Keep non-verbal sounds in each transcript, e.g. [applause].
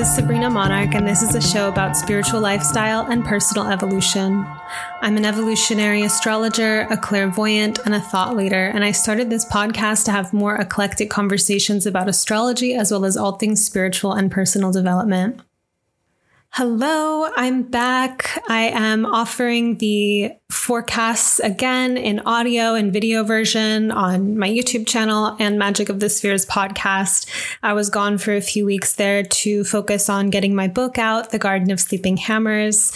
This is Sabrina Monarch, and this is a show about spiritual lifestyle and personal evolution. I'm an evolutionary astrologer, a clairvoyant, and a thought leader, and I started this podcast to have more eclectic conversations about astrology as well as all things spiritual and personal development. Hello, I'm back. I am offering the forecasts again in audio and video version on my YouTube channel and Magic of the Spheres podcast. I was gone for a few weeks there to focus on getting my book out, The Garden of Sleeping Hammers,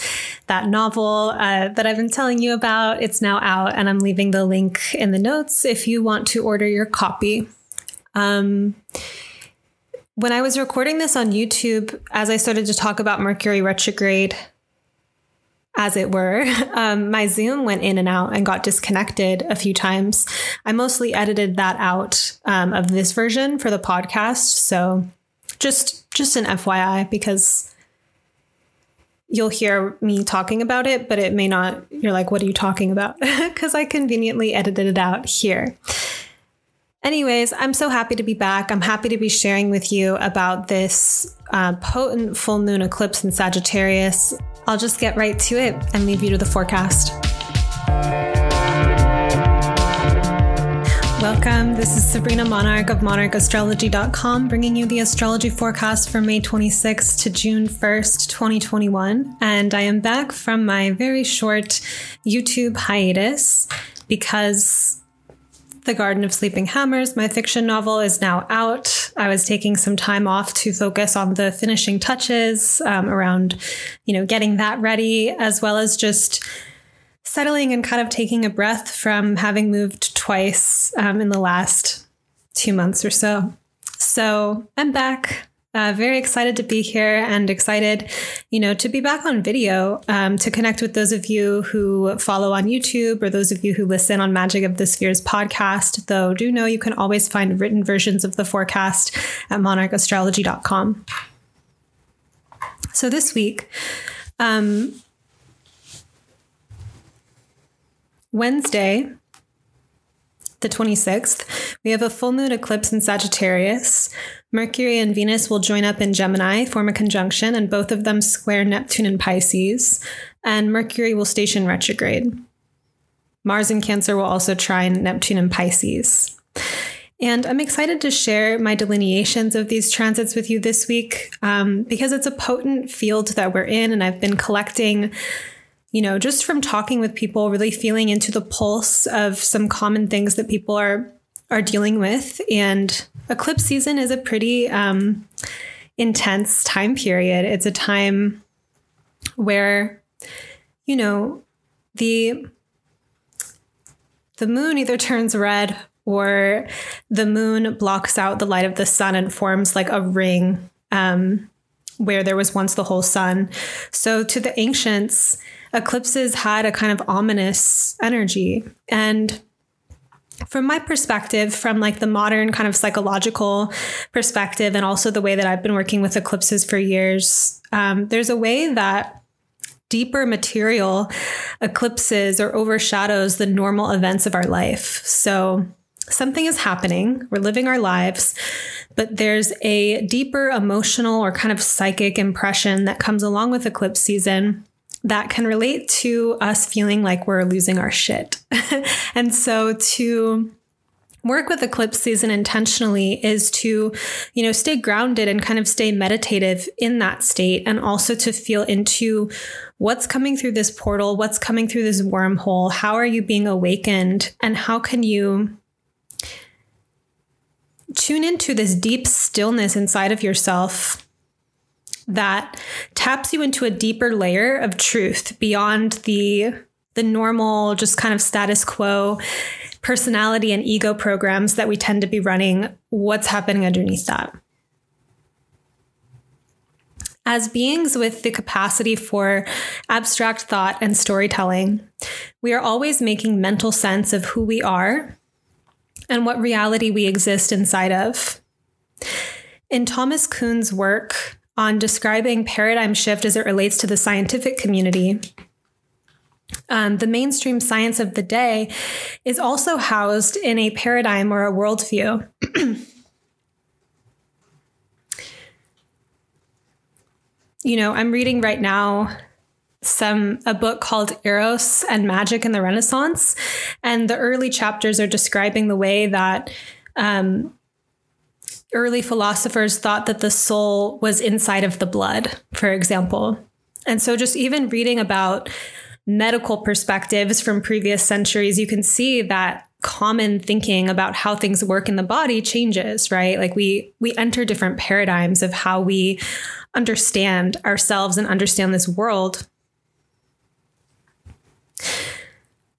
that novel uh, that I've been telling you about. It's now out, and I'm leaving the link in the notes if you want to order your copy. Um, when I was recording this on YouTube, as I started to talk about Mercury retrograde, as it were, [laughs] um, my Zoom went in and out and got disconnected a few times. I mostly edited that out um, of this version for the podcast, so just just an FYI because you'll hear me talking about it, but it may not. You're like, what are you talking about? [laughs] Because I conveniently edited it out here. Anyways, I'm so happy to be back. I'm happy to be sharing with you about this uh, potent full moon eclipse in Sagittarius. I'll just get right to it and leave you to the forecast. Welcome. This is Sabrina Monarch of monarchastrology.com bringing you the astrology forecast for May 26th to June 1st, 2021. And I am back from my very short YouTube hiatus because the Garden of Sleeping Hammers, my fiction novel, is now out. I was taking some time off to focus on the finishing touches um, around, you know, getting that ready, as well as just settling and kind of taking a breath from having moved twice um, in the last two months or so. So I'm back. Uh, very excited to be here and excited, you know, to be back on video um, to connect with those of you who follow on YouTube or those of you who listen on Magic of the Spheres podcast. Though, do know you can always find written versions of the forecast at monarchastrology.com. So this week, um, Wednesday, the 26th, we have a full moon eclipse in Sagittarius. Mercury and Venus will join up in Gemini, form a conjunction, and both of them square Neptune in Pisces. And Mercury will station retrograde. Mars in Cancer will also trine Neptune in Pisces. And I'm excited to share my delineations of these transits with you this week um, because it's a potent field that we're in, and I've been collecting you know, just from talking with people, really feeling into the pulse of some common things that people are are dealing with. And eclipse season is a pretty um, intense time period. It's a time where, you know, the the moon either turns red or the moon blocks out the light of the sun and forms like a ring um, where there was once the whole sun. So to the ancients, eclipses had a kind of ominous energy. And from my perspective, from like the modern kind of psychological perspective, and also the way that I've been working with eclipses for years, um, there's a way that deeper material eclipses or overshadows the normal events of our life. So something is happening, we're living our lives, but there's a deeper emotional or kind of psychic impression that comes along with eclipse season that can relate to us feeling like we're losing our shit. [laughs] and so to work with eclipse season intentionally is to you know stay grounded and kind of stay meditative in that state and also to feel into what's coming through this portal what's coming through this wormhole how are you being awakened and how can you tune into this deep stillness inside of yourself that taps you into a deeper layer of truth beyond the the normal just kind of status quo personality and ego programs that we tend to be running what's happening underneath that as beings with the capacity for abstract thought and storytelling, we are always making mental sense of who we are and what reality we exist inside of. In Thomas Kuhn's work, on describing paradigm shift as it relates to the scientific community. Um, the mainstream science of the day is also housed in a paradigm or a worldview. [clears throat] you know, I'm reading right now some a book called Eros and Magic in the Renaissance, and the early chapters are describing the way that um, early philosophers thought that the soul was inside of the blood, for example. And so, just even reading about medical perspectives from previous centuries, you can see that common thinking about how things work in the body changes, right? Like we we enter different paradigms of how we understand ourselves and understand this world.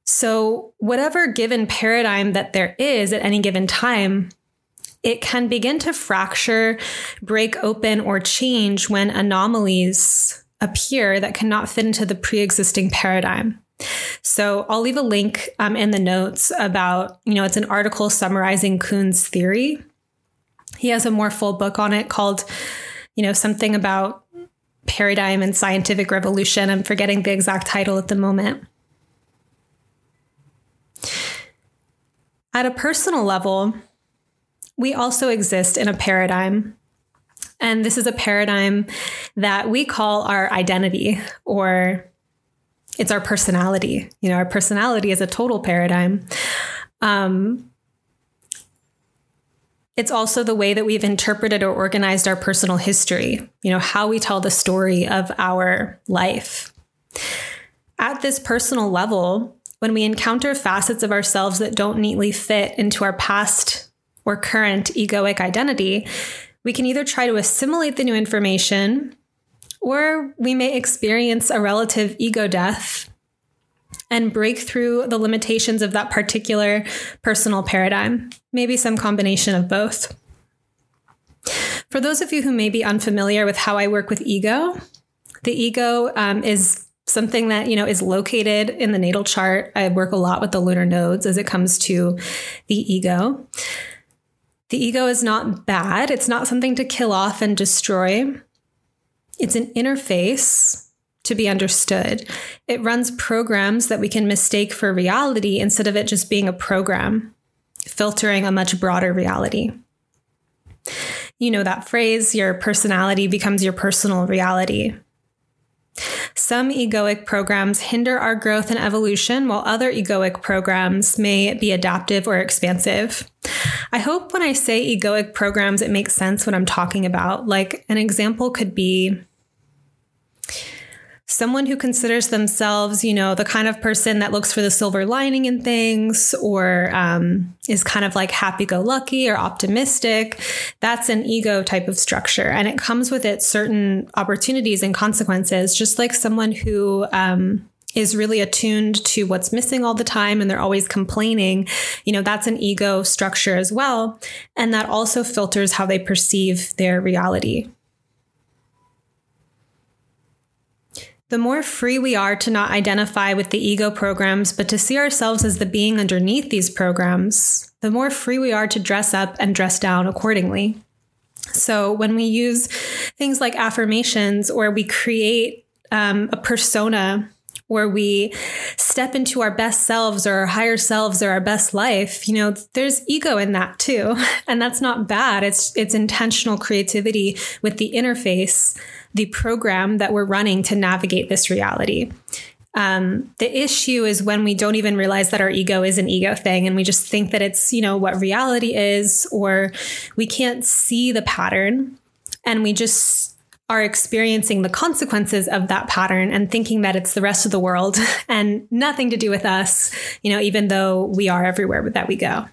So, whatever given paradigm that there is at any given time, it can begin to fracture, break open, or change when anomalies appear that cannot fit into the pre existing paradigm. So I'll leave a link um, in the notes about, you know, it's an article summarizing Kuhn's theory. He has a more full book on it called, you know, something about paradigm and scientific revolution. I'm forgetting the exact title at the moment. At a personal level, we also exist in a paradigm. And this is a paradigm that we call our identity, or it's our personality. You know, our personality is a total paradigm. Um, it's also the way that we've interpreted or organized our personal history, you know, how we tell the story of our life. At this personal level, when we encounter facets of ourselves that don't neatly fit into our past or current egoic identity, we can either try to assimilate the new information or we may experience a relative ego death and break through the limitations of that particular personal paradigm, maybe some combination of both. For those of you who may be unfamiliar with how I work with ego, the ego um, is something that you know is located in the natal chart. I work a lot with the lunar nodes as it comes to the ego. The ego is not bad. It's not something to kill off and destroy. It's an interface to be understood. It runs programs that we can mistake for reality instead of it just being a program, filtering a much broader reality. You know that phrase, your personality becomes your personal reality. Some egoic programs hinder our growth and evolution, while other egoic programs may be adaptive or expansive. I hope when I say egoic programs, it makes sense what I'm talking about. Like an example could be someone who considers themselves, you know, the kind of person that looks for the silver lining in things or um, is kind of like happy go lucky or optimistic, that's an ego type of structure. And it comes with it certain opportunities and consequences, just like someone who, um, is really attuned to what's missing all the time and they're always complaining, you know, that's an ego structure as well. And that also filters how they perceive their reality. The more free we are to not identify with the ego programs, but to see ourselves as the being underneath these programs, the more free we are to dress up and dress down accordingly. So when we use things like affirmations or we create um, a persona where we step into our best selves or our higher selves or our best life, you know, there's ego in that too. [laughs] And that's not bad. It's it's intentional creativity with the interface the program that we're running to navigate this reality. Um, the issue is when we don't even realize that our ego is an ego thing and we just think that it's, you know, what reality is, or we can't see the pattern and we just are experiencing the consequences of that pattern and thinking that it's the rest of the world [laughs] and nothing to do with us, you know, even though we are everywhere that we go.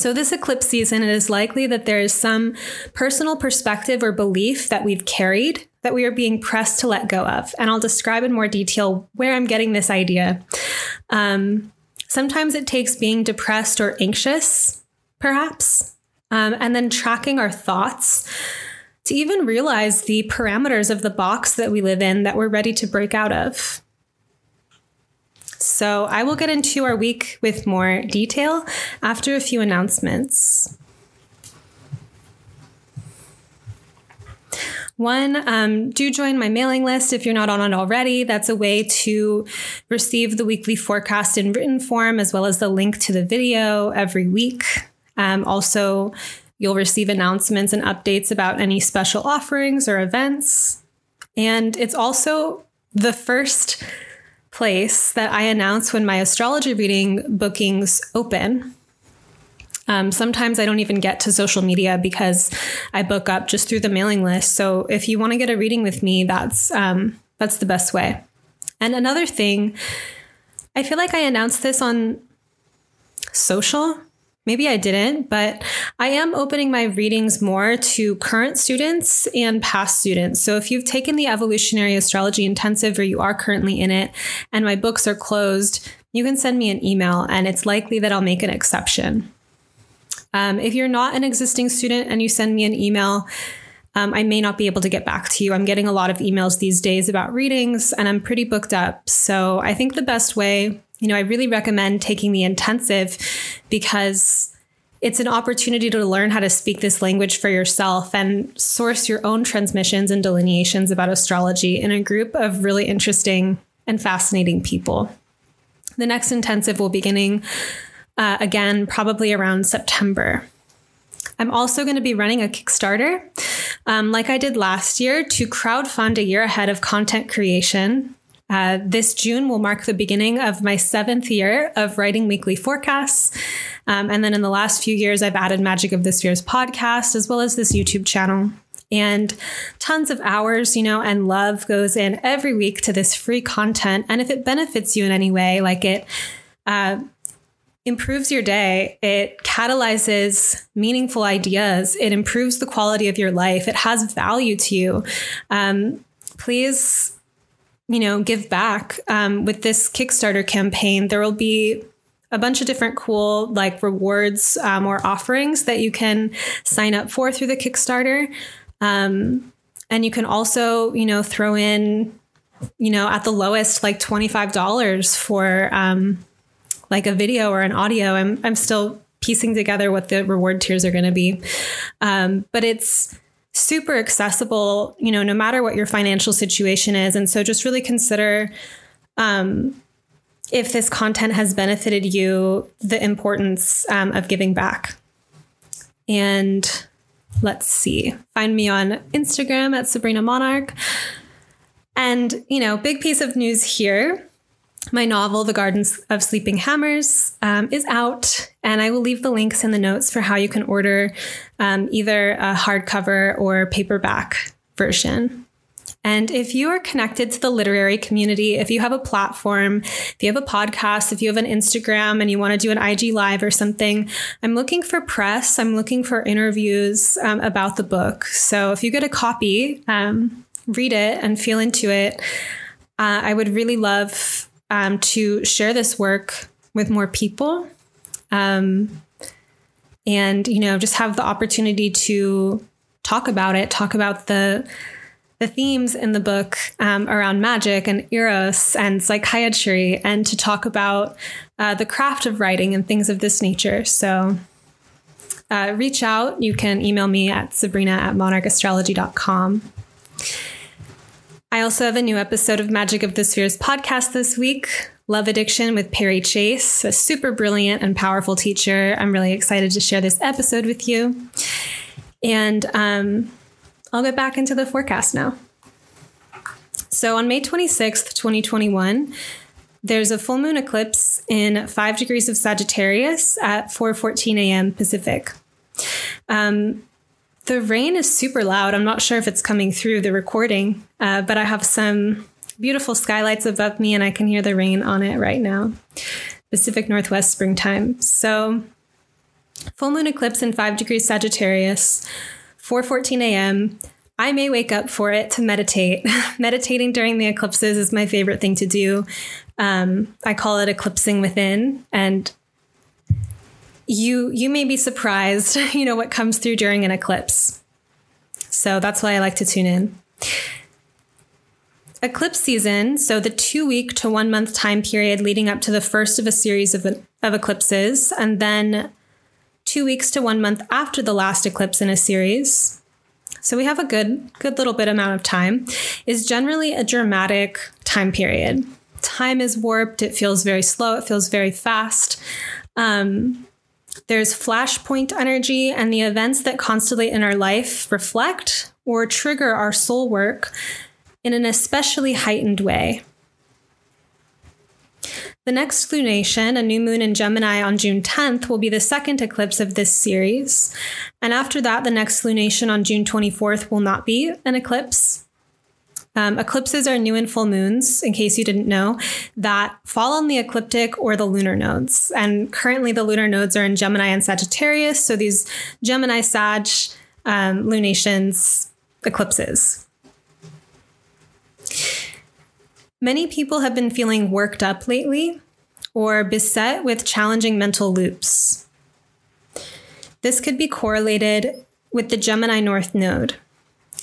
So, this eclipse season, it is likely that there is some personal perspective or belief that we've carried that we are being pressed to let go of. And I'll describe in more detail where I'm getting this idea. Um, sometimes it takes being depressed or anxious, perhaps, um, and then tracking our thoughts to even realize the parameters of the box that we live in that we're ready to break out of. So I will get into our week with more detail after a few announcements. One, um, do join my mailing list if you're not on it already. That's a way to receive the weekly forecast in written form, as well as the link to the video every week. Um, also, you'll receive announcements and updates about any special offerings or events. And it's also the first place that I announce when my astrology reading bookings open. Um, sometimes I don't even get to social media because I book up just through the mailing list. So if you want to get a reading with me, that's um, that's the best way. And another thing, I feel like I announced this on social Maybe I didn't, but I am opening my readings more to current students and past students. So if you've taken the evolutionary astrology intensive or you are currently in it and my books are closed, you can send me an email and it's likely that I'll make an exception. Um, if you're not an existing student and you send me an email, um, I may not be able to get back to you. I'm getting a lot of emails these days about readings and I'm pretty booked up. So I think the best way you know, I really recommend taking the intensive because it's an opportunity to learn how to speak this language for yourself and source your own transmissions and delineations about astrology in a group of really interesting and fascinating people. The next intensive will be beginning uh, again, probably around September. I'm also going to be running a Kickstarter, um, like I did last year, to crowdfund a year ahead of content creation uh, this June will mark the beginning of my seventh year of writing weekly forecasts. Um, and then in the last few years, I've added Magic of the Spheres podcast as well as this YouTube channel. And tons of hours, you know, and love goes in every week to this free content. And if it benefits you in any way, like it, uh, improves your day. It catalyzes meaningful ideas. It improves the quality of your life. It has value to you. Um, please you know, give back um, with this Kickstarter campaign. There will be a bunch of different cool like rewards um, or offerings that you can sign up for through the Kickstarter. Um, and you can also, you know, throw in, you know, at the lowest like $25 for um, like a video or an audio. I'm, I'm still piecing together what the reward tiers are going to be. Um, but it's, super accessible, you know, no matter what your financial situation is. And so just really consider um, if this content has benefited you, the importance um, of giving back. And let's see, find me on Instagram at Sabrina Monarch. And, you know, big piece of news here my novel, The Gardens of Sleeping Hammers, um, is out, and I will leave the links in the notes for how you can order um, either a hardcover or paperback version. And if you are connected to the literary community, if you have a platform, if you have a podcast, if you have an Instagram and you want to do an IG live or something, I'm looking for press. I'm looking for interviews um, about the book. So if you get a copy, um, read it and feel into it. Uh, I would really love um, to share this work with more people. Um, and, you know, just have the opportunity to talk about it, talk about the the themes in the book um, around magic and eros and psychiatry, and to talk about uh, the craft of writing and things of this nature. So uh, reach out. You can email me at sabrina at monarchastrology.com. I also have a new episode of Magic of the Spheres podcast this week Love Addiction with Perry Chase, a super brilliant and powerful teacher. I'm really excited to share this episode with you. And um, I'll get back into the forecast now. So on May 26th, 2021, there's a full moon eclipse in 5 degrees of Sagittarius at 4:14 a.m. Pacific. Um, the rain is super loud. I'm not sure if it's coming through the recording, uh, but I have some beautiful skylights above me and I can hear the rain on it right now. Pacific Northwest springtime. So, full moon eclipse in 5 degrees Sagittarius, 4:14 a.m. I may wake up for it to meditate. [laughs] Meditating during the eclipses is my favorite thing to do. Um, I call it eclipsing within, and you you may be surprised, [laughs] you know, what comes through during an eclipse. So that's why I like to tune in. Eclipse season, so the two week to one month time period leading up to the first of a series of, of eclipses, and then two weeks to one month after the last eclipse in a series. So we have a good, good little bit amount of time, is generally a dramatic time period. Time is warped, it feels very slow, it feels very fast. Um, there's flashpoint energy, and the events that constellate in our life reflect or trigger our soul work in an especially heightened way. The next lunation, a new moon in Gemini on June 10th, will be the second eclipse of this series. And after that, the next lunation on June 24th will not be an eclipse. Um, eclipses are new and full moons, in case you didn't know, that fall on the ecliptic or the lunar nodes. And currently, the lunar nodes are in Gemini and Sagittarius. So these Gemini Sag um, lunations, eclipses. Many people have been feeling worked up lately or beset with challenging mental loops. This could be correlated with the Gemini North Node.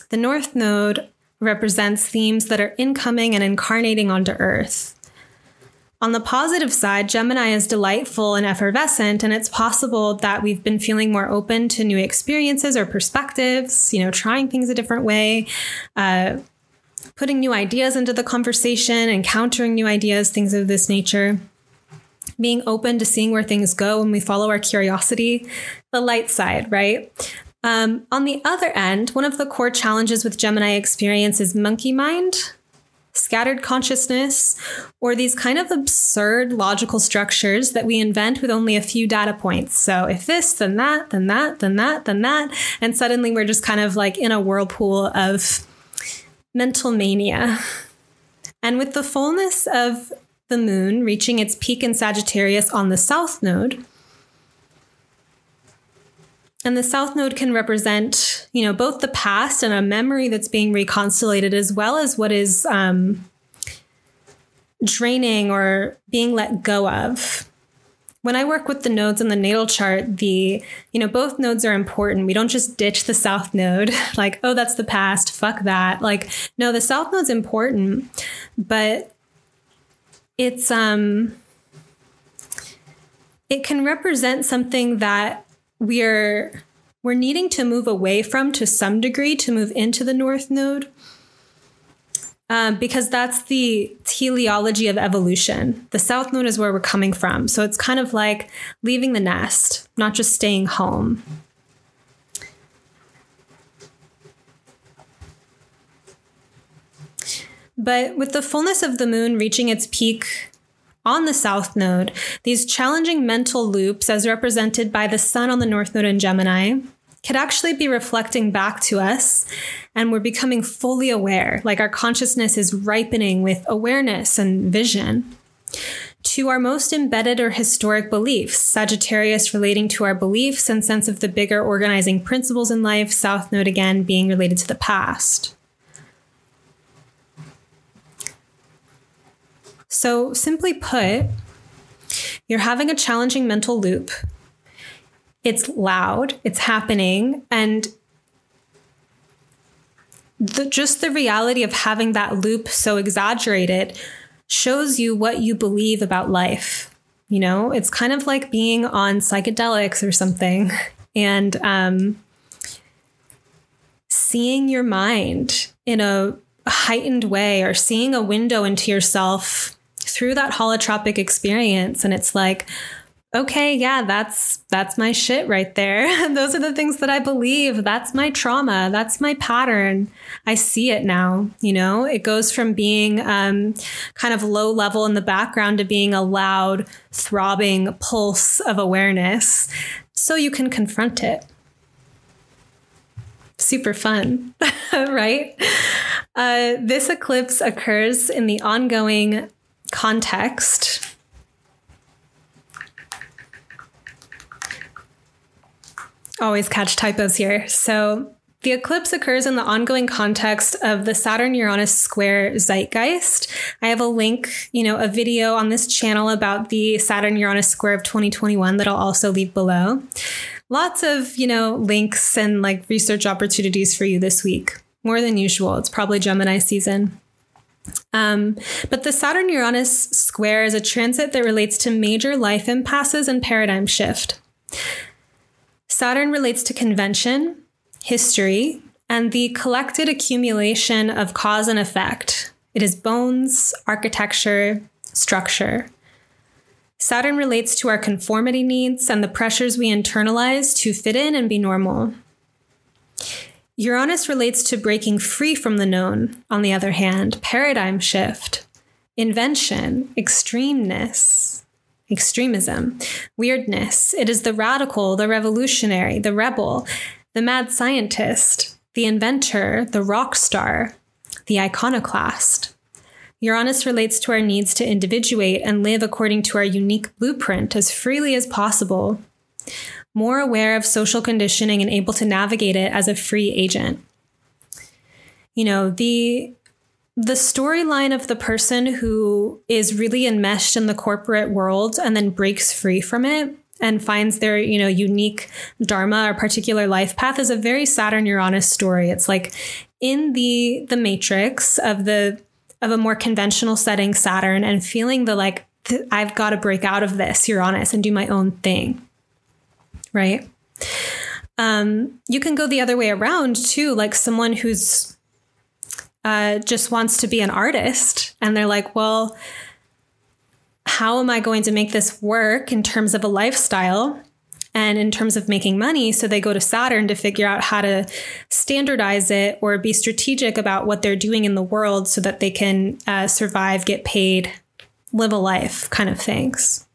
The North Node represents themes that are incoming and incarnating onto Earth. On the positive side, Gemini is delightful and effervescent, and it's possible that we've been feeling more open to new experiences or perspectives, you know, trying things a different way, uh, putting new ideas into the conversation, encountering new ideas, things of this nature. Being open to seeing where things go when we follow our curiosity, the light side, right? Um, on the other end, one of the core challenges with Gemini experience is monkey mind, scattered consciousness, or these kind of absurd logical structures that we invent with only a few data points. So if this, then that, then that, then that, then that. And suddenly we're just kind of like in a whirlpool of mental mania. And with the fullness of the moon reaching its peak in Sagittarius on the south node, and the south node can represent, you know, both the past and a memory that's being reconstellated, as well as what is um, draining or being let go of when I work with the nodes in the natal chart, the, you know, both nodes are important. We don't just ditch the south node, [laughs] like, oh, that's the past, fuck that. Like, no, the south node's important, but it's, um, it can represent something that we're, we're needing to move away from to some degree to move into the north node um, because that's the teleology of evolution. The south node is where we're coming from. So it's kind of like leaving the nest, not just staying home. But with the fullness of the moon reaching its peak on the south node, these challenging mental loops, as represented by the sun on the north node in Gemini, could actually be reflecting back to us and we're becoming fully aware, like our consciousness is ripening with awareness and vision. To our most embedded or historic beliefs, Sagittarius relating to our beliefs and sense of the bigger organizing principles in life, South Node again being related to the past. So, simply put, you're having a challenging mental loop it's loud, it's happening, and the, just the reality of having that loop so exaggerated shows you what you believe about life. You know, it's kind of like being on psychedelics or something [laughs] and um, seeing your mind in a heightened way or seeing a window into yourself through that holotropic experience. And it's like, okay, yeah, that's that's my shit right there. [laughs] Those are the things that I believe. That's my trauma. That's my pattern. I see it now. You know, it goes from being um, kind of low level in the background to being a loud, throbbing pulse of awareness, so you can confront it. Super fun, [laughs] right? Uh, this eclipse occurs in the ongoing context always catch typos here. So the eclipse occurs in the ongoing context of the Saturn Uranus square zeitgeist. I have a link, you know, a video on this channel about the Saturn Uranus square of 2021 that I'll also leave below. Lots of, you know, links and like research opportunities for you this week. More than usual. It's probably Gemini season. Um, but the Saturn Uranus square is a transit that relates to major life impasses and paradigm shift. Saturn relates to convention, history, and the collected accumulation of cause and effect. It is bones, architecture, structure. Saturn relates to our conformity needs and the pressures we internalize to fit in and be normal. Uranus relates to breaking free from the known, on the other hand, paradigm shift, invention, extremeness, extremism, weirdness. It is the radical, the revolutionary, the rebel, the mad scientist, the inventor, the rock star, the iconoclast. Uranus relates to our needs to individuate and live according to our unique blueprint as freely as possible, more aware of social conditioning and able to navigate it as a free agent. You know, the the storyline of the person who is really enmeshed in the corporate world and then breaks free from it and finds their you know unique dharma or particular life path is a very saturn uranus story it's like in the the matrix of the of a more conventional setting saturn and feeling the like i've got to break out of this uranus and do my own thing right um you can go the other way around too like someone who's uh, just wants to be an artist and they're like well how am I going to make this work in terms of a lifestyle and in terms of making money? So they go to Saturn to figure out how to standardize it or be strategic about what they're doing in the world so that they can uh, survive, get paid, live a life kind of things.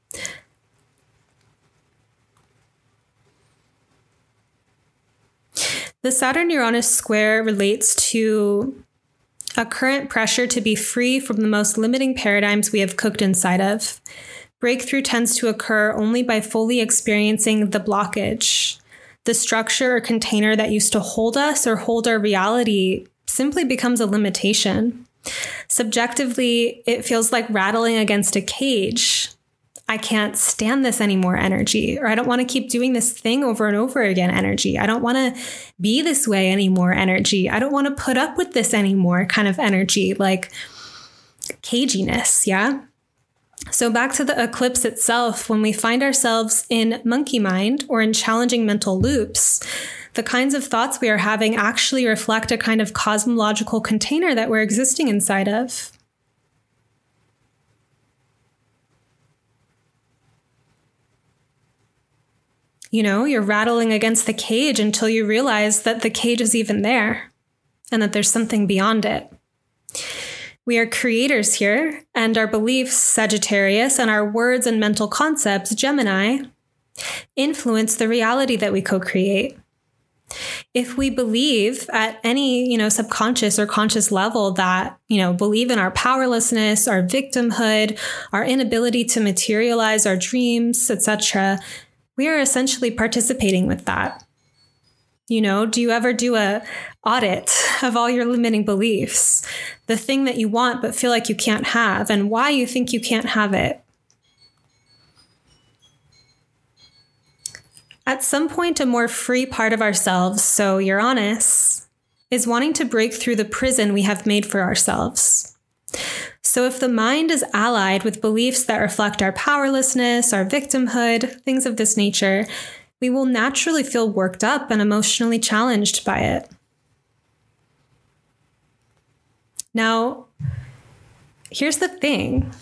The Saturn Uranus square relates to a current pressure to be free from the most limiting paradigms we have cooked inside of. Breakthrough tends to occur only by fully experiencing the blockage. The structure or container that used to hold us or hold our reality simply becomes a limitation. Subjectively, it feels like rattling against a cage. I can't stand this anymore energy, or I don't want to keep doing this thing over and over again energy. I don't want to be this way anymore energy. I don't want to put up with this anymore kind of energy, like caginess. Yeah. So, back to the eclipse itself, when we find ourselves in monkey mind or in challenging mental loops, the kinds of thoughts we are having actually reflect a kind of cosmological container that we're existing inside of. You know, you're rattling against the cage until you realize that the cage is even there and that there's something beyond it. We are creators here, and our beliefs, Sagittarius, and our words and mental concepts, Gemini, influence the reality that we co create. If we believe at any, you know, subconscious or conscious level that, you know, believe in our powerlessness, our victimhood, our inability to materialize our dreams, etc., we are essentially participating with that. You know, do you ever do a audit of all your limiting beliefs? The thing that you want but feel like you can't have and why you think you can't have it. At some point a more free part of ourselves, so Uranus, is wanting to break through the prison we have made for ourselves. So, if the mind is allied with beliefs that reflect our powerlessness, our victimhood, things of this nature, we will naturally feel worked up and emotionally challenged by it. Now, here's the thing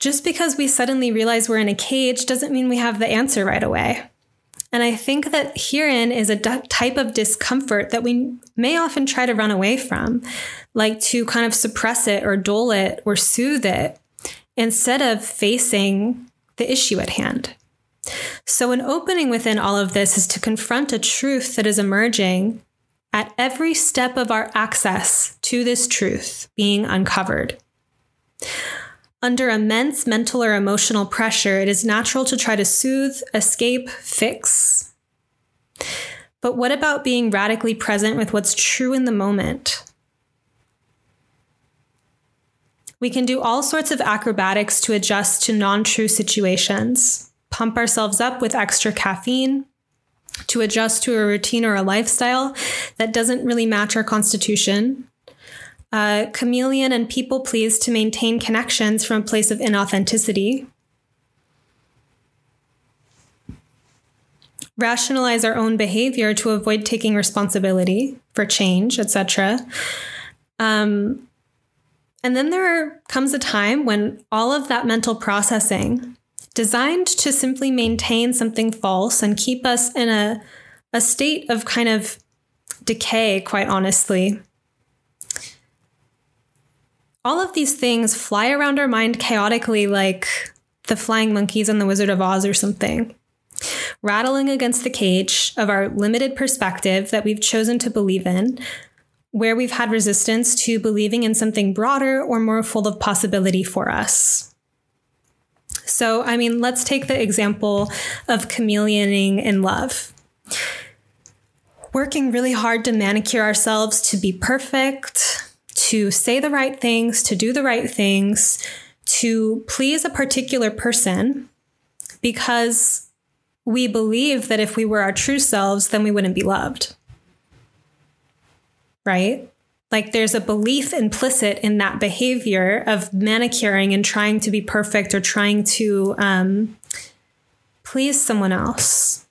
just because we suddenly realize we're in a cage doesn't mean we have the answer right away. And I think that herein is a d- type of discomfort that we may often try to run away from, like to kind of suppress it or dull it or soothe it instead of facing the issue at hand. So, an opening within all of this is to confront a truth that is emerging at every step of our access to this truth being uncovered. Under immense mental or emotional pressure, it is natural to try to soothe, escape, fix. But what about being radically present with what's true in the moment? We can do all sorts of acrobatics to adjust to non true situations, pump ourselves up with extra caffeine, to adjust to a routine or a lifestyle that doesn't really match our constitution, uh, chameleon and people please to maintain connections from a place of inauthenticity. Rationalize our own behavior to avoid taking responsibility for change, etc. Um, and then there comes a time when all of that mental processing, designed to simply maintain something false and keep us in a a state of kind of decay, quite honestly. All of these things fly around our mind chaotically like the flying monkeys in The Wizard of Oz or something, rattling against the cage of our limited perspective that we've chosen to believe in, where we've had resistance to believing in something broader or more full of possibility for us. So, I mean, let's take the example of chameleoning in love working really hard to manicure ourselves to be perfect, to say the right things, to do the right things, to please a particular person because we believe that if we were our true selves, then we wouldn't be loved. Right? Like there's a belief implicit in that behavior of manicuring and trying to be perfect or trying to um, please someone else.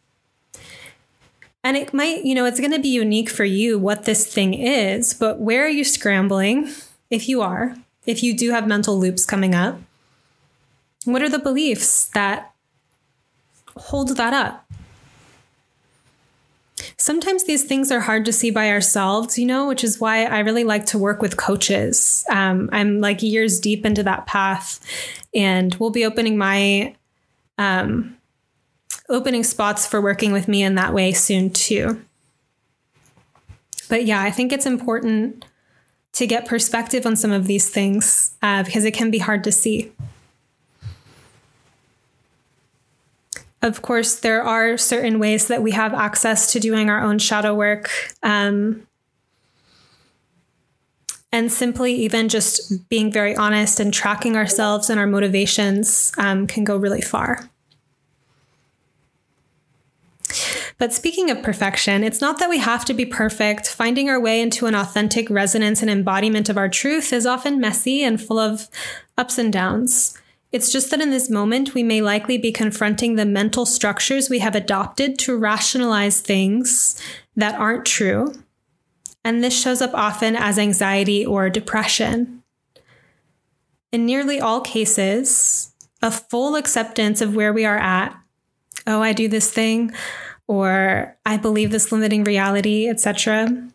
And it might, you know, it's going to be unique for you what this thing is, but where are you scrambling? If you are, if you do have mental loops coming up, what are the beliefs that hold that up? Sometimes these things are hard to see by ourselves, you know, which is why I really like to work with coaches. Um, I'm like years deep into that path, and we'll be opening my um, opening spots for working with me in that way soon too. But yeah, I think it's important to get perspective on some of these things uh, because it can be hard to see. Of course, there are certain ways that we have access to doing our own shadow work. Um, and simply even just being very honest and tracking ourselves and our motivations um, can go really far. But speaking of perfection, it's not that we have to be perfect. Finding our way into an authentic resonance and embodiment of our truth is often messy and full of ups and downs. It's just that in this moment, we may likely be confronting the mental structures we have adopted to rationalize things that aren't true. And this shows up often as anxiety or depression. In nearly all cases, a full acceptance of where we are at. Oh, I do this thing or I believe this limiting reality, etc.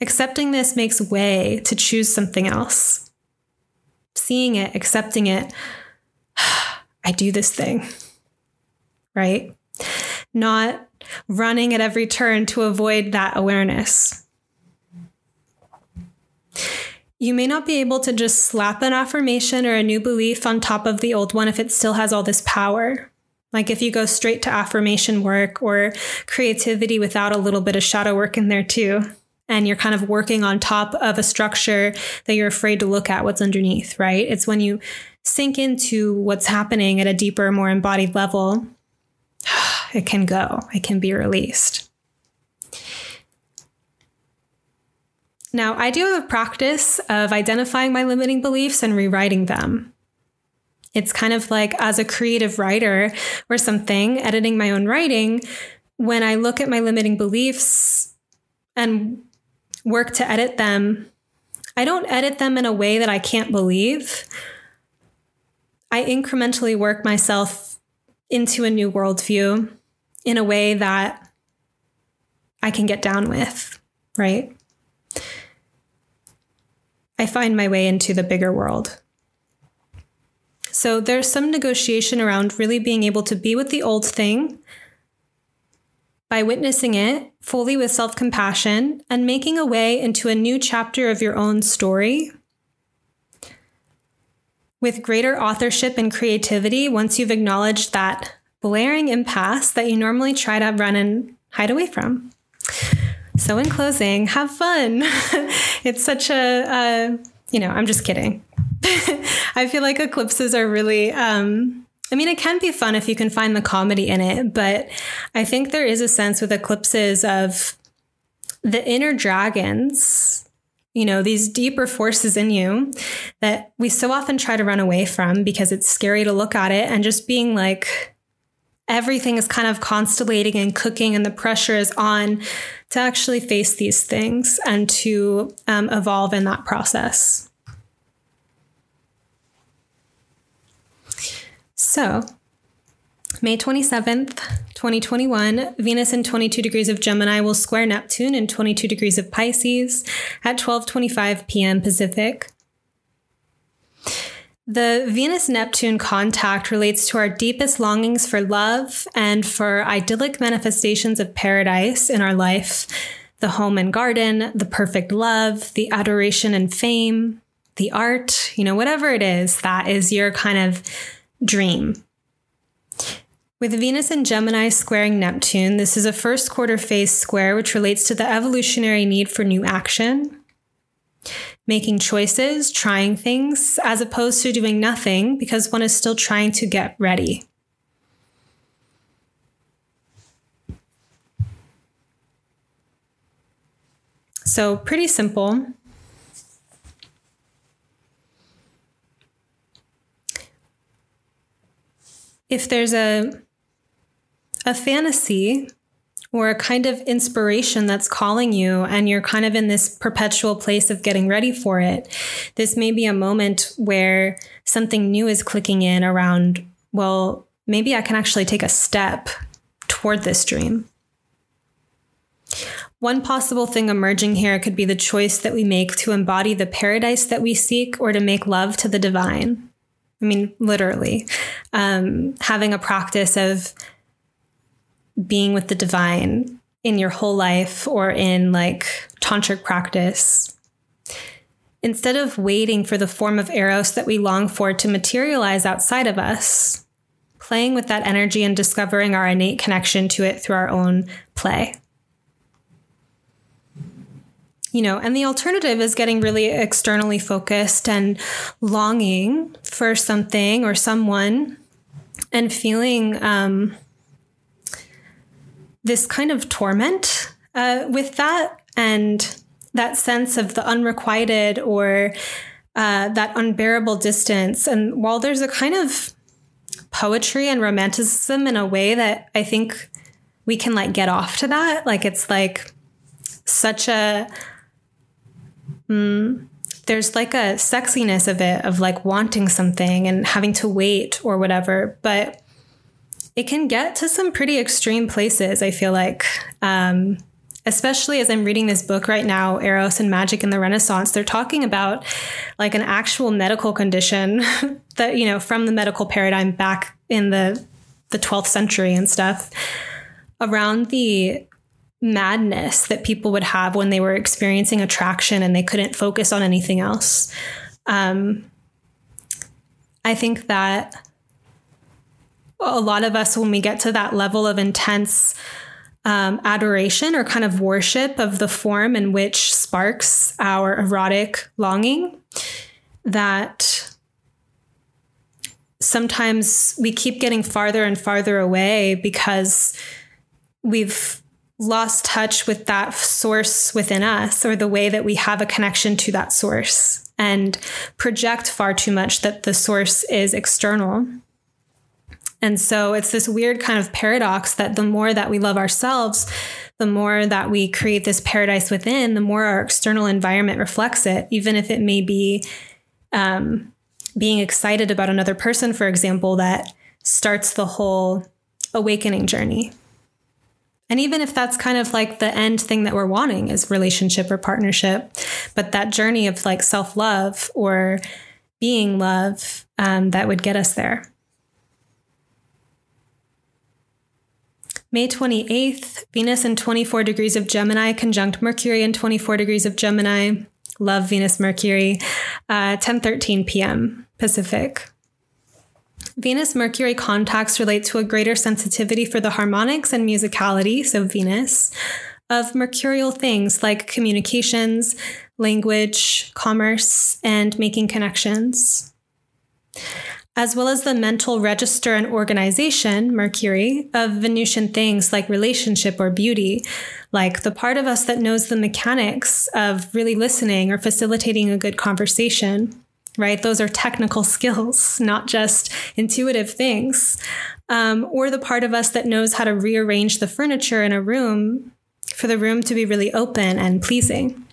Accepting this makes way to choose something else. Seeing it, accepting it, [sighs] I do this thing, right? Not running at every turn to avoid that awareness. You may not be able to just slap an affirmation or a new belief on top of the old one if it still has all this power. Like if you go straight to affirmation work or creativity without a little bit of shadow work in there too, and you're kind of working on top of a structure that you're afraid to look at what's underneath, right? It's when you sink into what's happening at a deeper, more embodied level, [sighs] it can go, it can be released. Now, I do have a practice of identifying my limiting beliefs and rewriting them. It's kind of like as a creative writer or something, editing my own writing, when I look at my limiting beliefs and work to edit them, I don't edit them in a way that I can't believe. I incrementally work myself into a new worldview in a way that I can get down with, right? I find my way into the bigger world. So there's some negotiation around really being able to be with the old thing by witnessing it fully with self compassion and making a way into a new chapter of your own story with greater authorship and creativity once you've acknowledged that blaring impasse that you normally try to run and hide away from. So, in closing, have fun. [laughs] it's such a, a, you know, I'm just kidding. [laughs] I feel like eclipses are really um, I mean, it can be fun if you can find the comedy in it, but I think there is a sense with eclipses of the inner dragons, you know, these deeper forces in you that we so often try to run away from because it's scary to look at it and just being like, everything is kind of constellating and cooking and the pressure is on to actually face these things and to um, evolve in that process. So, May 27th, 2021, Venus in 22 degrees of Gemini will square Neptune in 22 degrees of Pisces at 12:25 p.m. Pacific. The Venus Neptune contact relates to our deepest longings for love and for idyllic manifestations of paradise in our life the home and garden, the perfect love, the adoration and fame, the art, you know, whatever it is, that is your kind of dream. With Venus and Gemini squaring Neptune, this is a first quarter phase square, which relates to the evolutionary need for new action making choices, trying things, as opposed to doing nothing because one is still trying to get ready. So, pretty simple. If there's a a fantasy or a kind of inspiration that's calling you and you're kind of in this perpetual place of getting ready for it, this may be a moment where something new is clicking in around, well, maybe I can actually take a step toward this dream. One possible thing emerging here could be the choice that we make to embody the paradise that we seek or to make love to the divine. I mean, literally, um, having a practice of being with the divine in your whole life or in like tantric practice. Instead of waiting for the form of eros that we long for to materialize outside of us, playing with that energy and discovering our innate connection to it through our own play. You know, and the alternative is getting really externally focused and longing for something or someone and feeling um, this kind of torment uh, with that and that sense of the unrequited or uh, that unbearable distance. And while there's a kind of poetry and romanticism in a way that I think we can like get off to that, like it's like such a. Mm, there's like a sexiness of it of like wanting something and having to wait or whatever but it can get to some pretty extreme places, I feel like. Um, especially as I'm reading this book right now, Eros and Magic in the Renaissance, they're talking about like an actual medical condition [laughs] that, you know, from the medical paradigm back in the the 12th century and stuff around the madness that people would have when they were experiencing attraction and they couldn't focus on anything else. Um, I think that a lot of us, when we get to that level of intense um, adoration or kind of worship of the form in which sparks our erotic longing, that sometimes we keep getting farther and farther away because we've lost touch with that source within us or the way that we have a connection to that source and project far too much that the source is external. And so it's this weird kind of paradox that the more that we love ourselves, the more that we create this paradise within, the more our external environment reflects it, even if it may be um, being excited about another person, for example, that starts the whole awakening journey. And even if that's kind of like the end thing that we're wanting is relationship or partnership, but that journey of like self love or being love um, that would get us there. May 28th, Venus in 24 degrees of Gemini conjunct Mercury in 24 degrees of Gemini. Love Venus Mercury, uh, 10 13 p.m. Pacific. Venus Mercury contacts relate to a greater sensitivity for the harmonics and musicality, so Venus, of mercurial things like communications, language, commerce, and making connections as well as the mental register and organization, Mercury, of Venusian things like relationship or beauty, like the part of us that knows the mechanics of really listening or facilitating a good conversation, right? Those are technical [laughs] skills, not just intuitive things. Um, or the part of us that knows how to rearrange the furniture in a room for the room to be really open and pleasing.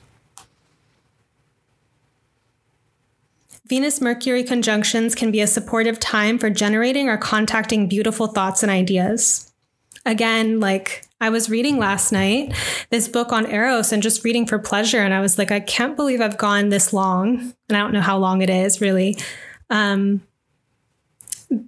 Venus Mercury conjunctions can be a supportive time for generating or contacting beautiful thoughts and ideas. Again, like I was reading last night this book on Eros and just reading for pleasure. And I was like, I can't believe I've gone this long. And I don't know how long it is really. Um,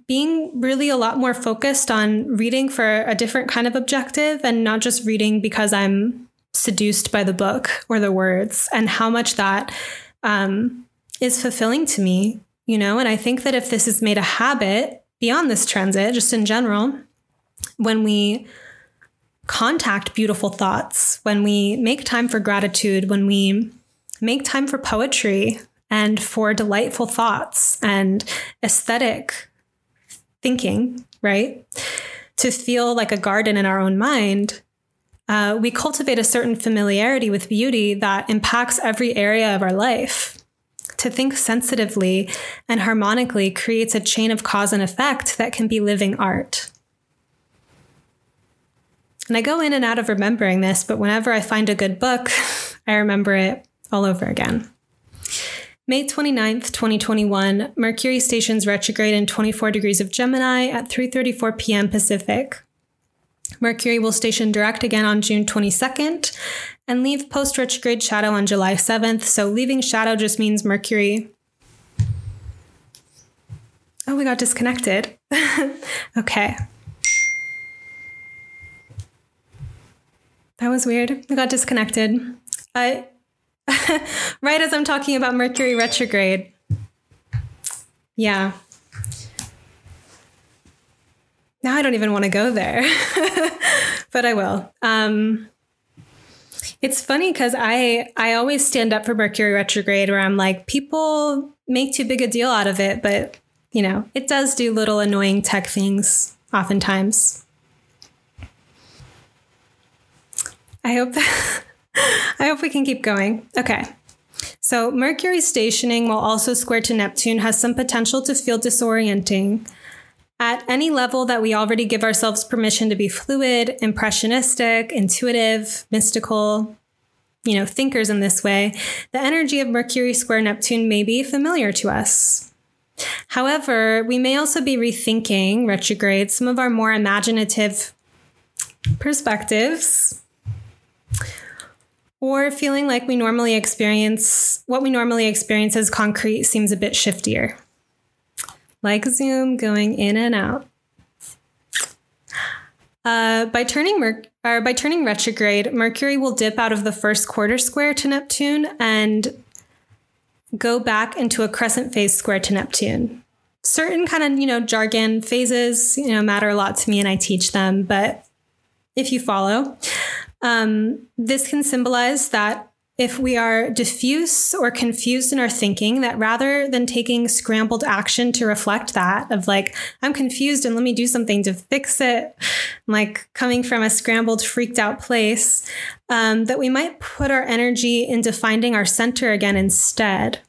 being really a lot more focused on reading for a different kind of objective and not just reading because I'm seduced by the book or the words, and how much that um, is fulfilling to me, you know? And I think that if this is made a habit beyond this transit, just in general, when we contact beautiful thoughts, when we make time for gratitude, when we make time for poetry and for delightful thoughts and aesthetic thinking, right? To feel like a garden in our own mind, uh, we cultivate a certain familiarity with beauty that impacts every area of our life. To think sensitively and harmonically creates a chain of cause and effect that can be living art. And I go in and out of remembering this, but whenever I find a good book, [laughs] I remember it all over again. May 29th, 2021, Mercury stations retrograde in 24 degrees of Gemini at 3:34 p.m. Pacific. Mercury will station direct again on June 22nd and leave post retrograde shadow on July 7th. So leaving shadow just means Mercury Oh, we got disconnected. [laughs] okay. That was weird. I got disconnected. I [laughs] right as I'm talking about Mercury retrograde. Yeah. Now I don't even want to go there, [laughs] but I will. Um, it's funny because I I always stand up for Mercury retrograde, where I'm like, people make too big a deal out of it, but you know, it does do little annoying tech things oftentimes. I hope [laughs] I hope we can keep going. Okay. So Mercury stationing while also square to Neptune has some potential to feel disorienting. At any level that we already give ourselves permission to be fluid, impressionistic, intuitive, mystical, you know, thinkers in this way, the energy of Mercury square Neptune may be familiar to us. However, we may also be rethinking retrograde some of our more imaginative perspectives or feeling like we normally experience what we normally experience as concrete seems a bit shiftier. Like Zoom going in and out. Uh, by turning Mer- or by turning retrograde, Mercury will dip out of the first quarter square to Neptune and go back into a crescent phase square to Neptune. Certain kind of you know jargon phases you know matter a lot to me, and I teach them. But if you follow, um, this can symbolize that if we are diffuse or confused in our thinking, that rather than taking scrambled action to reflect that, of like, I'm confused and let me do something to fix it, like coming from a scrambled, freaked out place, um, that we might put our energy into finding our center again instead.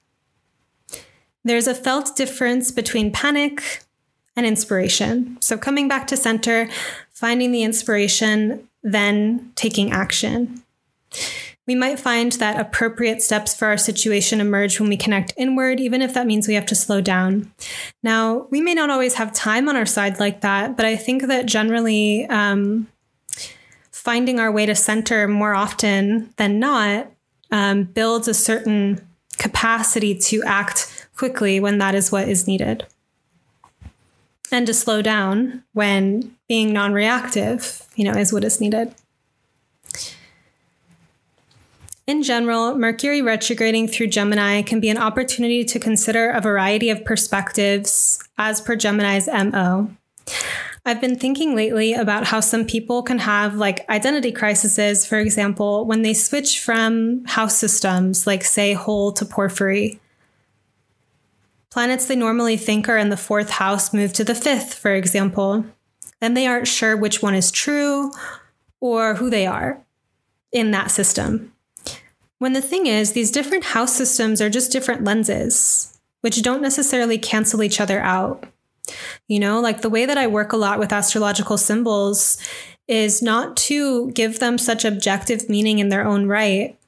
There's a felt difference between panic and inspiration. So, coming back to center, finding the inspiration, then taking action. We might find that appropriate steps for our situation emerge when we connect inward, even if that means we have to slow down. Now, we may not always have time on our side like that, but I think that generally um, finding our way to center more often than not um, builds a certain capacity to act quickly when that is what is needed and to slow down when being non reactive, you know, is what is needed. In general, Mercury retrograding through Gemini can be an opportunity to consider a variety of perspectives as per Gemini's MO. I've been thinking lately about how some people can have like identity crises, for example, when they switch from house systems, like say whole to porphyry, Planets they normally think are in the fourth house move to the fifth, for example. Then they aren't sure which one is true or who they are in that system. When the thing is, these different house systems are just different lenses, which don't necessarily cancel each other out. You know, like the way that I work a lot with astrological symbols is not to give them such objective meaning in their own right,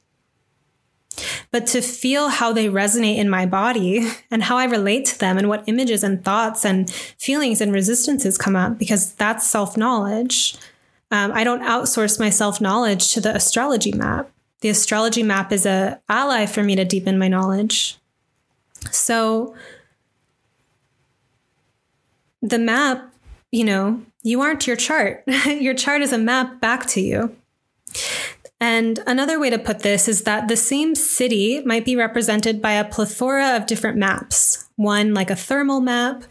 but to feel how they resonate in my body [laughs] and how I relate to them and what images and thoughts and feelings and resistances come up because that's self knowledge. Um, I don't outsource my self knowledge to the astrology map. The astrology map is a ally for me to deepen my knowledge. So the map, you know, you aren't your chart. [laughs] your chart is a map back to you. And another way to put this is that the same city might be represented by a plethora of different maps one like a thermal map,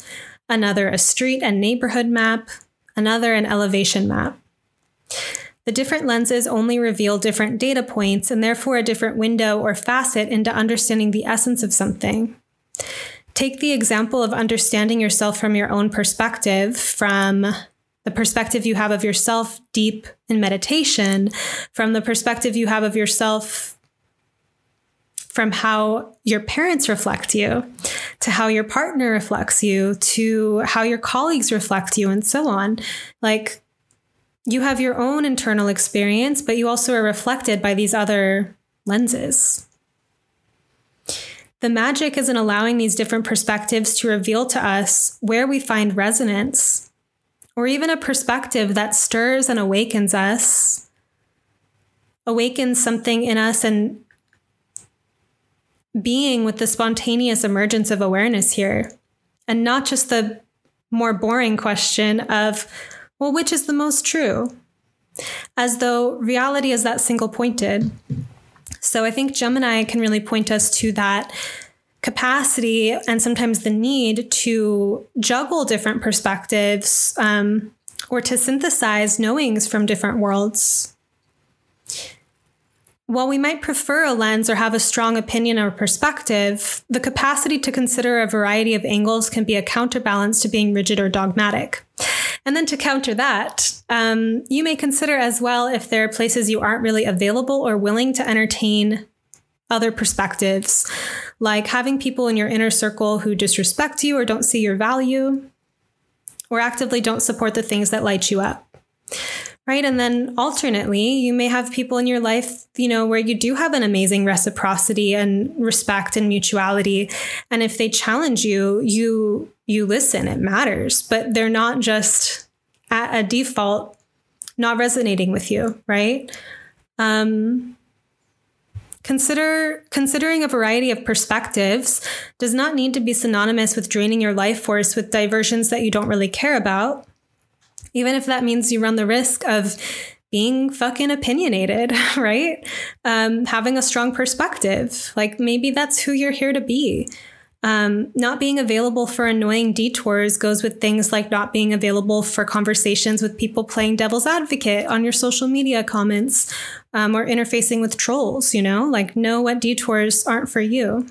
another a street and neighborhood map, another an elevation map. The different lenses only reveal different data points and therefore a different window or facet into understanding the essence of something. Take the example of understanding yourself from your own perspective, from the perspective you have of yourself deep in meditation, from the perspective you have of yourself from how your parents reflect you, to how your partner reflects you, to how your colleagues reflect you, and so on. Like you have your own internal experience, but you also are reflected by these other lenses. The magic is in allowing these different perspectives to reveal to us where we find resonance or even a perspective that stirs and awakens us, awakens something in us, and being with the spontaneous emergence of awareness here, and not just the more boring question of, well, which is the most true? As though reality is that single pointed. So I think Gemini can really point us to that capacity and sometimes the need to juggle different perspectives um, or to synthesize knowings from different worlds. While we might prefer a lens or have a strong opinion or perspective, the capacity to consider a variety of angles can be a counterbalance to being rigid or dogmatic. And then to counter that, um, you may consider as well if there are places you aren't really available or willing to entertain other perspectives, like having people in your inner circle who disrespect you or don't see your value, or actively don't support the things that light you up. Right. And then alternately, you may have people in your life, you know, where you do have an amazing reciprocity and respect and mutuality. And if they challenge you, you you listen, it matters. But they're not just at a default not resonating with you, right? Um, Consider considering a variety of perspectives does not need to be synonymous with draining your life force with diversions that you don't really care about. Even if that means you run the risk of being fucking opinionated, [laughs] right? Um, having a strong perspective. Like maybe that's who you're here to be. Um, not being available for annoying detours goes with things like not being available for conversations with people playing devil's advocate on your social media comments um, or interfacing with trolls, you know? Like, know what detours aren't for you.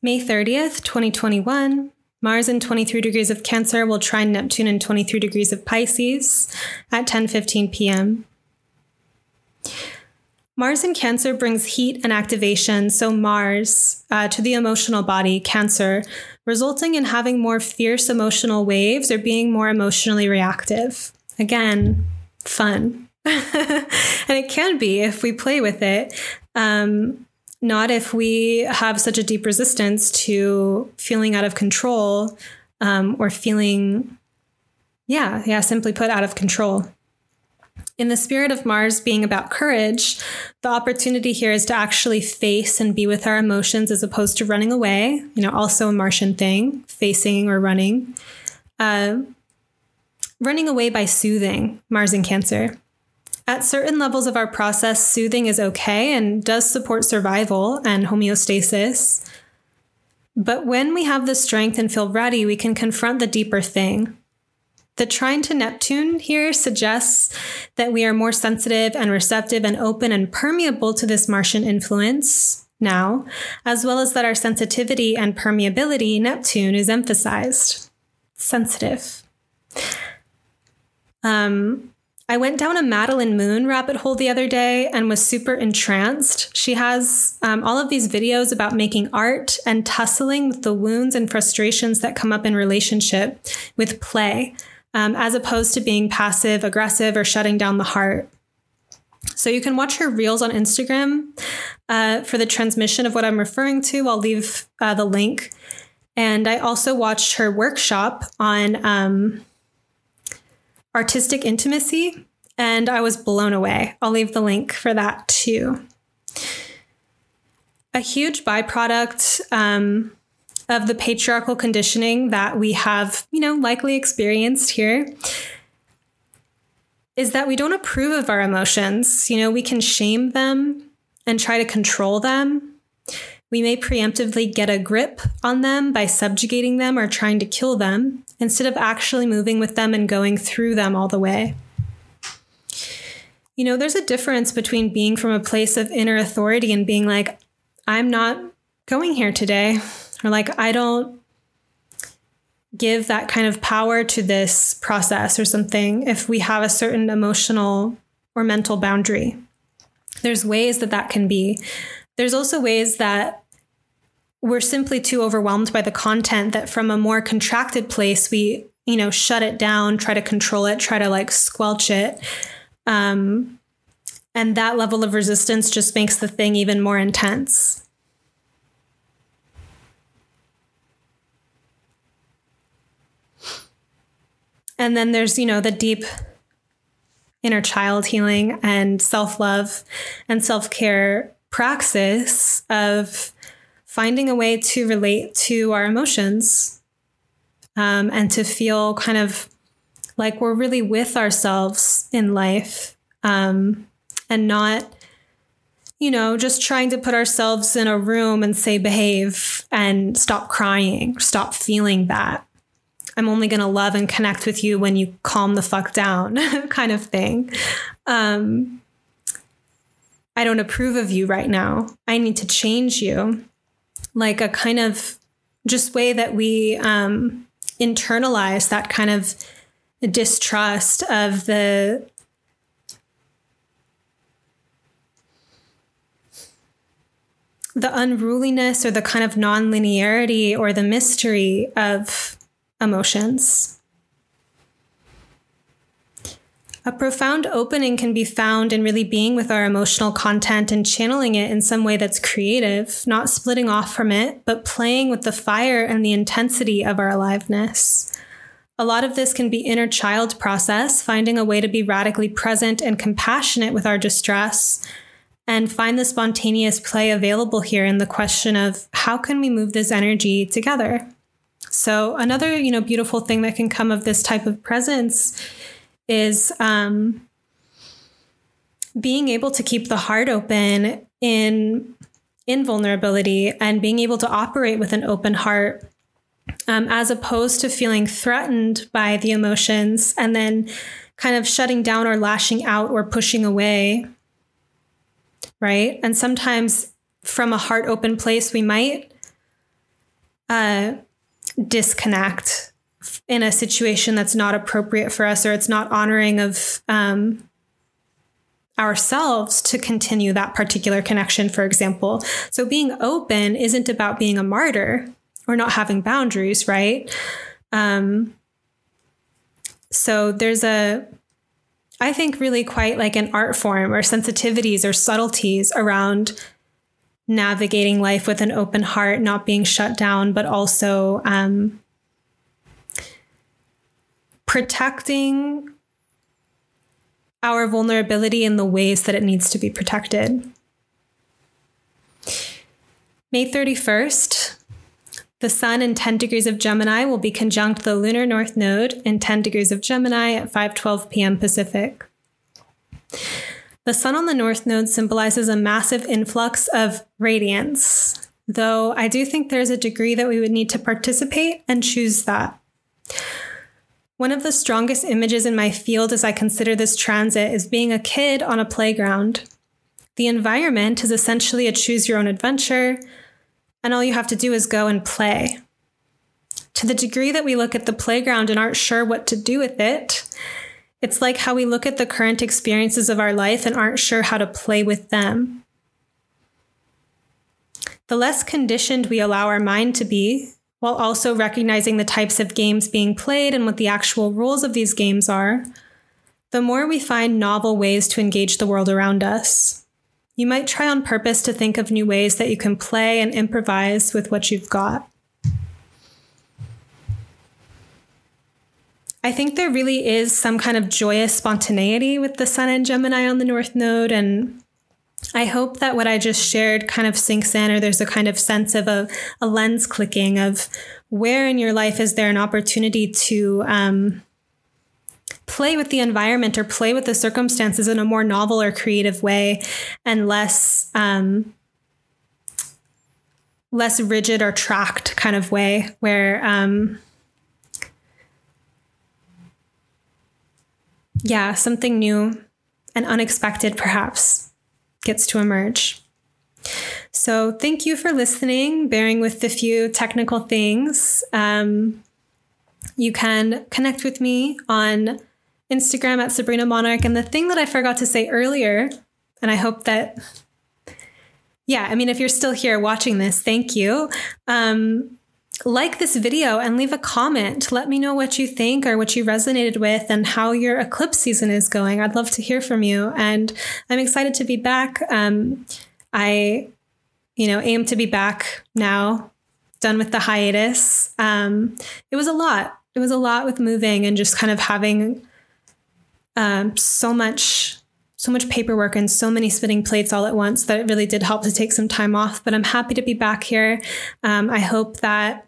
May 30th, 2021. Mars in 23 degrees of Cancer will trine Neptune in 23 degrees of Pisces at 10:15 p.m. Mars in Cancer brings heat and activation, so Mars, uh, to the emotional body, Cancer, resulting in having more fierce emotional waves or being more emotionally reactive. Again, fun. [laughs] and it can be if we play with it. Um, not if we have such a deep resistance to feeling out of control um, or feeling, yeah, yeah, simply put, out of control. In the spirit of Mars being about courage, the opportunity here is to actually face and be with our emotions as opposed to running away. You know, also a Martian thing, facing or running. Uh, running away by soothing, Mars in Cancer. At certain levels of our process, soothing is okay and does support survival and homeostasis. But when we have the strength and feel ready, we can confront the deeper thing. The trine to Neptune here suggests that we are more sensitive and receptive and open and permeable to this Martian influence now, as well as that our sensitivity and permeability, Neptune, is emphasized. Sensitive. Um, I went down a Madeline Moon rabbit hole the other day and was super entranced. She has um, all of these videos about making art and tussling with the wounds and frustrations that come up in relationship with play um, as opposed to being passive aggressive or shutting down the heart. So you can watch her reels on Instagram uh, for the transmission of what I'm referring to. I'll leave uh, the link. And I also watched her workshop on um, artistic intimacy, and I was blown away. I'll leave the link for that too. A huge byproduct um, of the patriarchal conditioning that we have, you know, likely experienced here is that we don't approve of our emotions. You know, we can shame them and try to control them. We may preemptively get a grip on them by subjugating them or trying to kill them instead of actually moving with them and going through them all the way. You know, there's a difference between being from a place of inner authority and being like, I'm not going here today, like, I don't give that kind of power to this process or something if we have a certain emotional or mental boundary. There's ways that that can be. There's also ways that we're simply too overwhelmed by the content that from a more contracted place we you know shut it down try to control it try to like squelch it um, and that level of resistance just makes the thing even more intense And then there's, you know, the deep inner child healing and self love and self care praxis of finding a way to relate to our emotions um, and to feel kind of like we're really with ourselves in life um, and not you know, just trying to put ourselves in a room and say, behave and stop crying, stop feeling that. I'm only going to love and connect with you when you calm the fuck down, [laughs] kind of thing. Um, I don't approve of you right now. I need to change you. Like a kind of just way that we um, internalize that kind of distrust of the the unruliness or the kind of nonlinearity or the mystery of emotions. A profound opening can be found in really being with our emotional content and channeling it in some way that's creative, not splitting off from it, but playing with the fire and the intensity of our aliveness. A lot of this can be inner child process, finding a way to be radically present and compassionate with our distress, and find the spontaneous play available here in the question of how can we move this energy together? So another, you know, beautiful thing that can come of this type of presence is um, being able to keep the heart open in in vulnerability and being able to operate with an open heart um, as opposed to feeling threatened by the emotions and then kind of shutting down or lashing out or pushing away right? And sometimes from a heart open place we might uh, disconnect in a situation that's not appropriate for us or it's not honoring of um, ourselves to continue that particular connection, for example. So being open isn't about being a martyr or not having boundaries, right? Um, so there's a, I think, really quite like an art form or sensitivities or subtleties around navigating life with an open heart, not being shut down, but also um, protecting our vulnerability in the ways that it needs to be protected. May 31st, the Sun in 10 degrees of Gemini will be conjunct the lunar north node in 10 degrees of Gemini at 5:12 p.m. Pacific. The sun on the north node symbolizes a massive influx of radiance, though I do think there's a degree that we would need to participate and choose that. One of the strongest images in my field as I consider this transit is being a kid on a playground. The environment is essentially a choose your own adventure, and all you have to do is go and play. To the degree that we look at the playground and aren't sure what to do with it, it's like how we look at the current experiences of our life and aren't sure how to play with them. The less conditioned we allow our mind to be, while also recognizing the types of games being played and what the actual rules of these games are, the more we find novel ways to engage the world around us. You might try on purpose to think of new ways that you can play and improvise with what you've got. I think there really is some kind of joyous spontaneity with the Sun and Gemini on the North Node. And I hope that what I just shared kind of sinks in, or there's a kind of sense of a, a lens clicking of where in your life is there an opportunity to um, play with the environment or play with the circumstances in a more novel or creative way and less. Um, less rigid or tracked kind of way where um, yeah, something new and unexpected perhaps gets to emerge. So, thank you for listening, bearing with the few technical things. Um, you can connect with me on Instagram at Sabrina Monarch. And the thing that I forgot to say earlier, and I hope that, yeah, I mean, if you're still here watching this, thank you. Um, like this video and leave a comment. Let me know what you think or what you resonated with and how your eclipse season is going. I'd love to hear from you. And I'm excited to be back. Um, I, you know, aim to be back now, done with the hiatus. Um, it was a lot. It was a lot with moving and just kind of having um, so much so much paperwork and so many spinning plates all at once that it really did help to take some time off. But I'm happy to be back here. Um, I hope that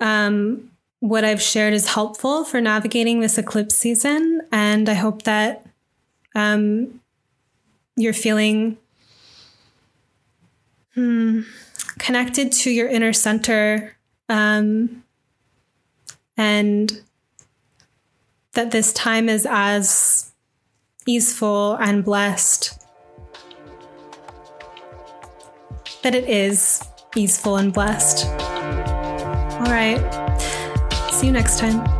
um, what I've shared is helpful for navigating this eclipse season. And I hope that um, you're feeling hmm, connected to your inner center um, and that this time is as easeful and blessed that it is easeful and blessed. All right. See you next time.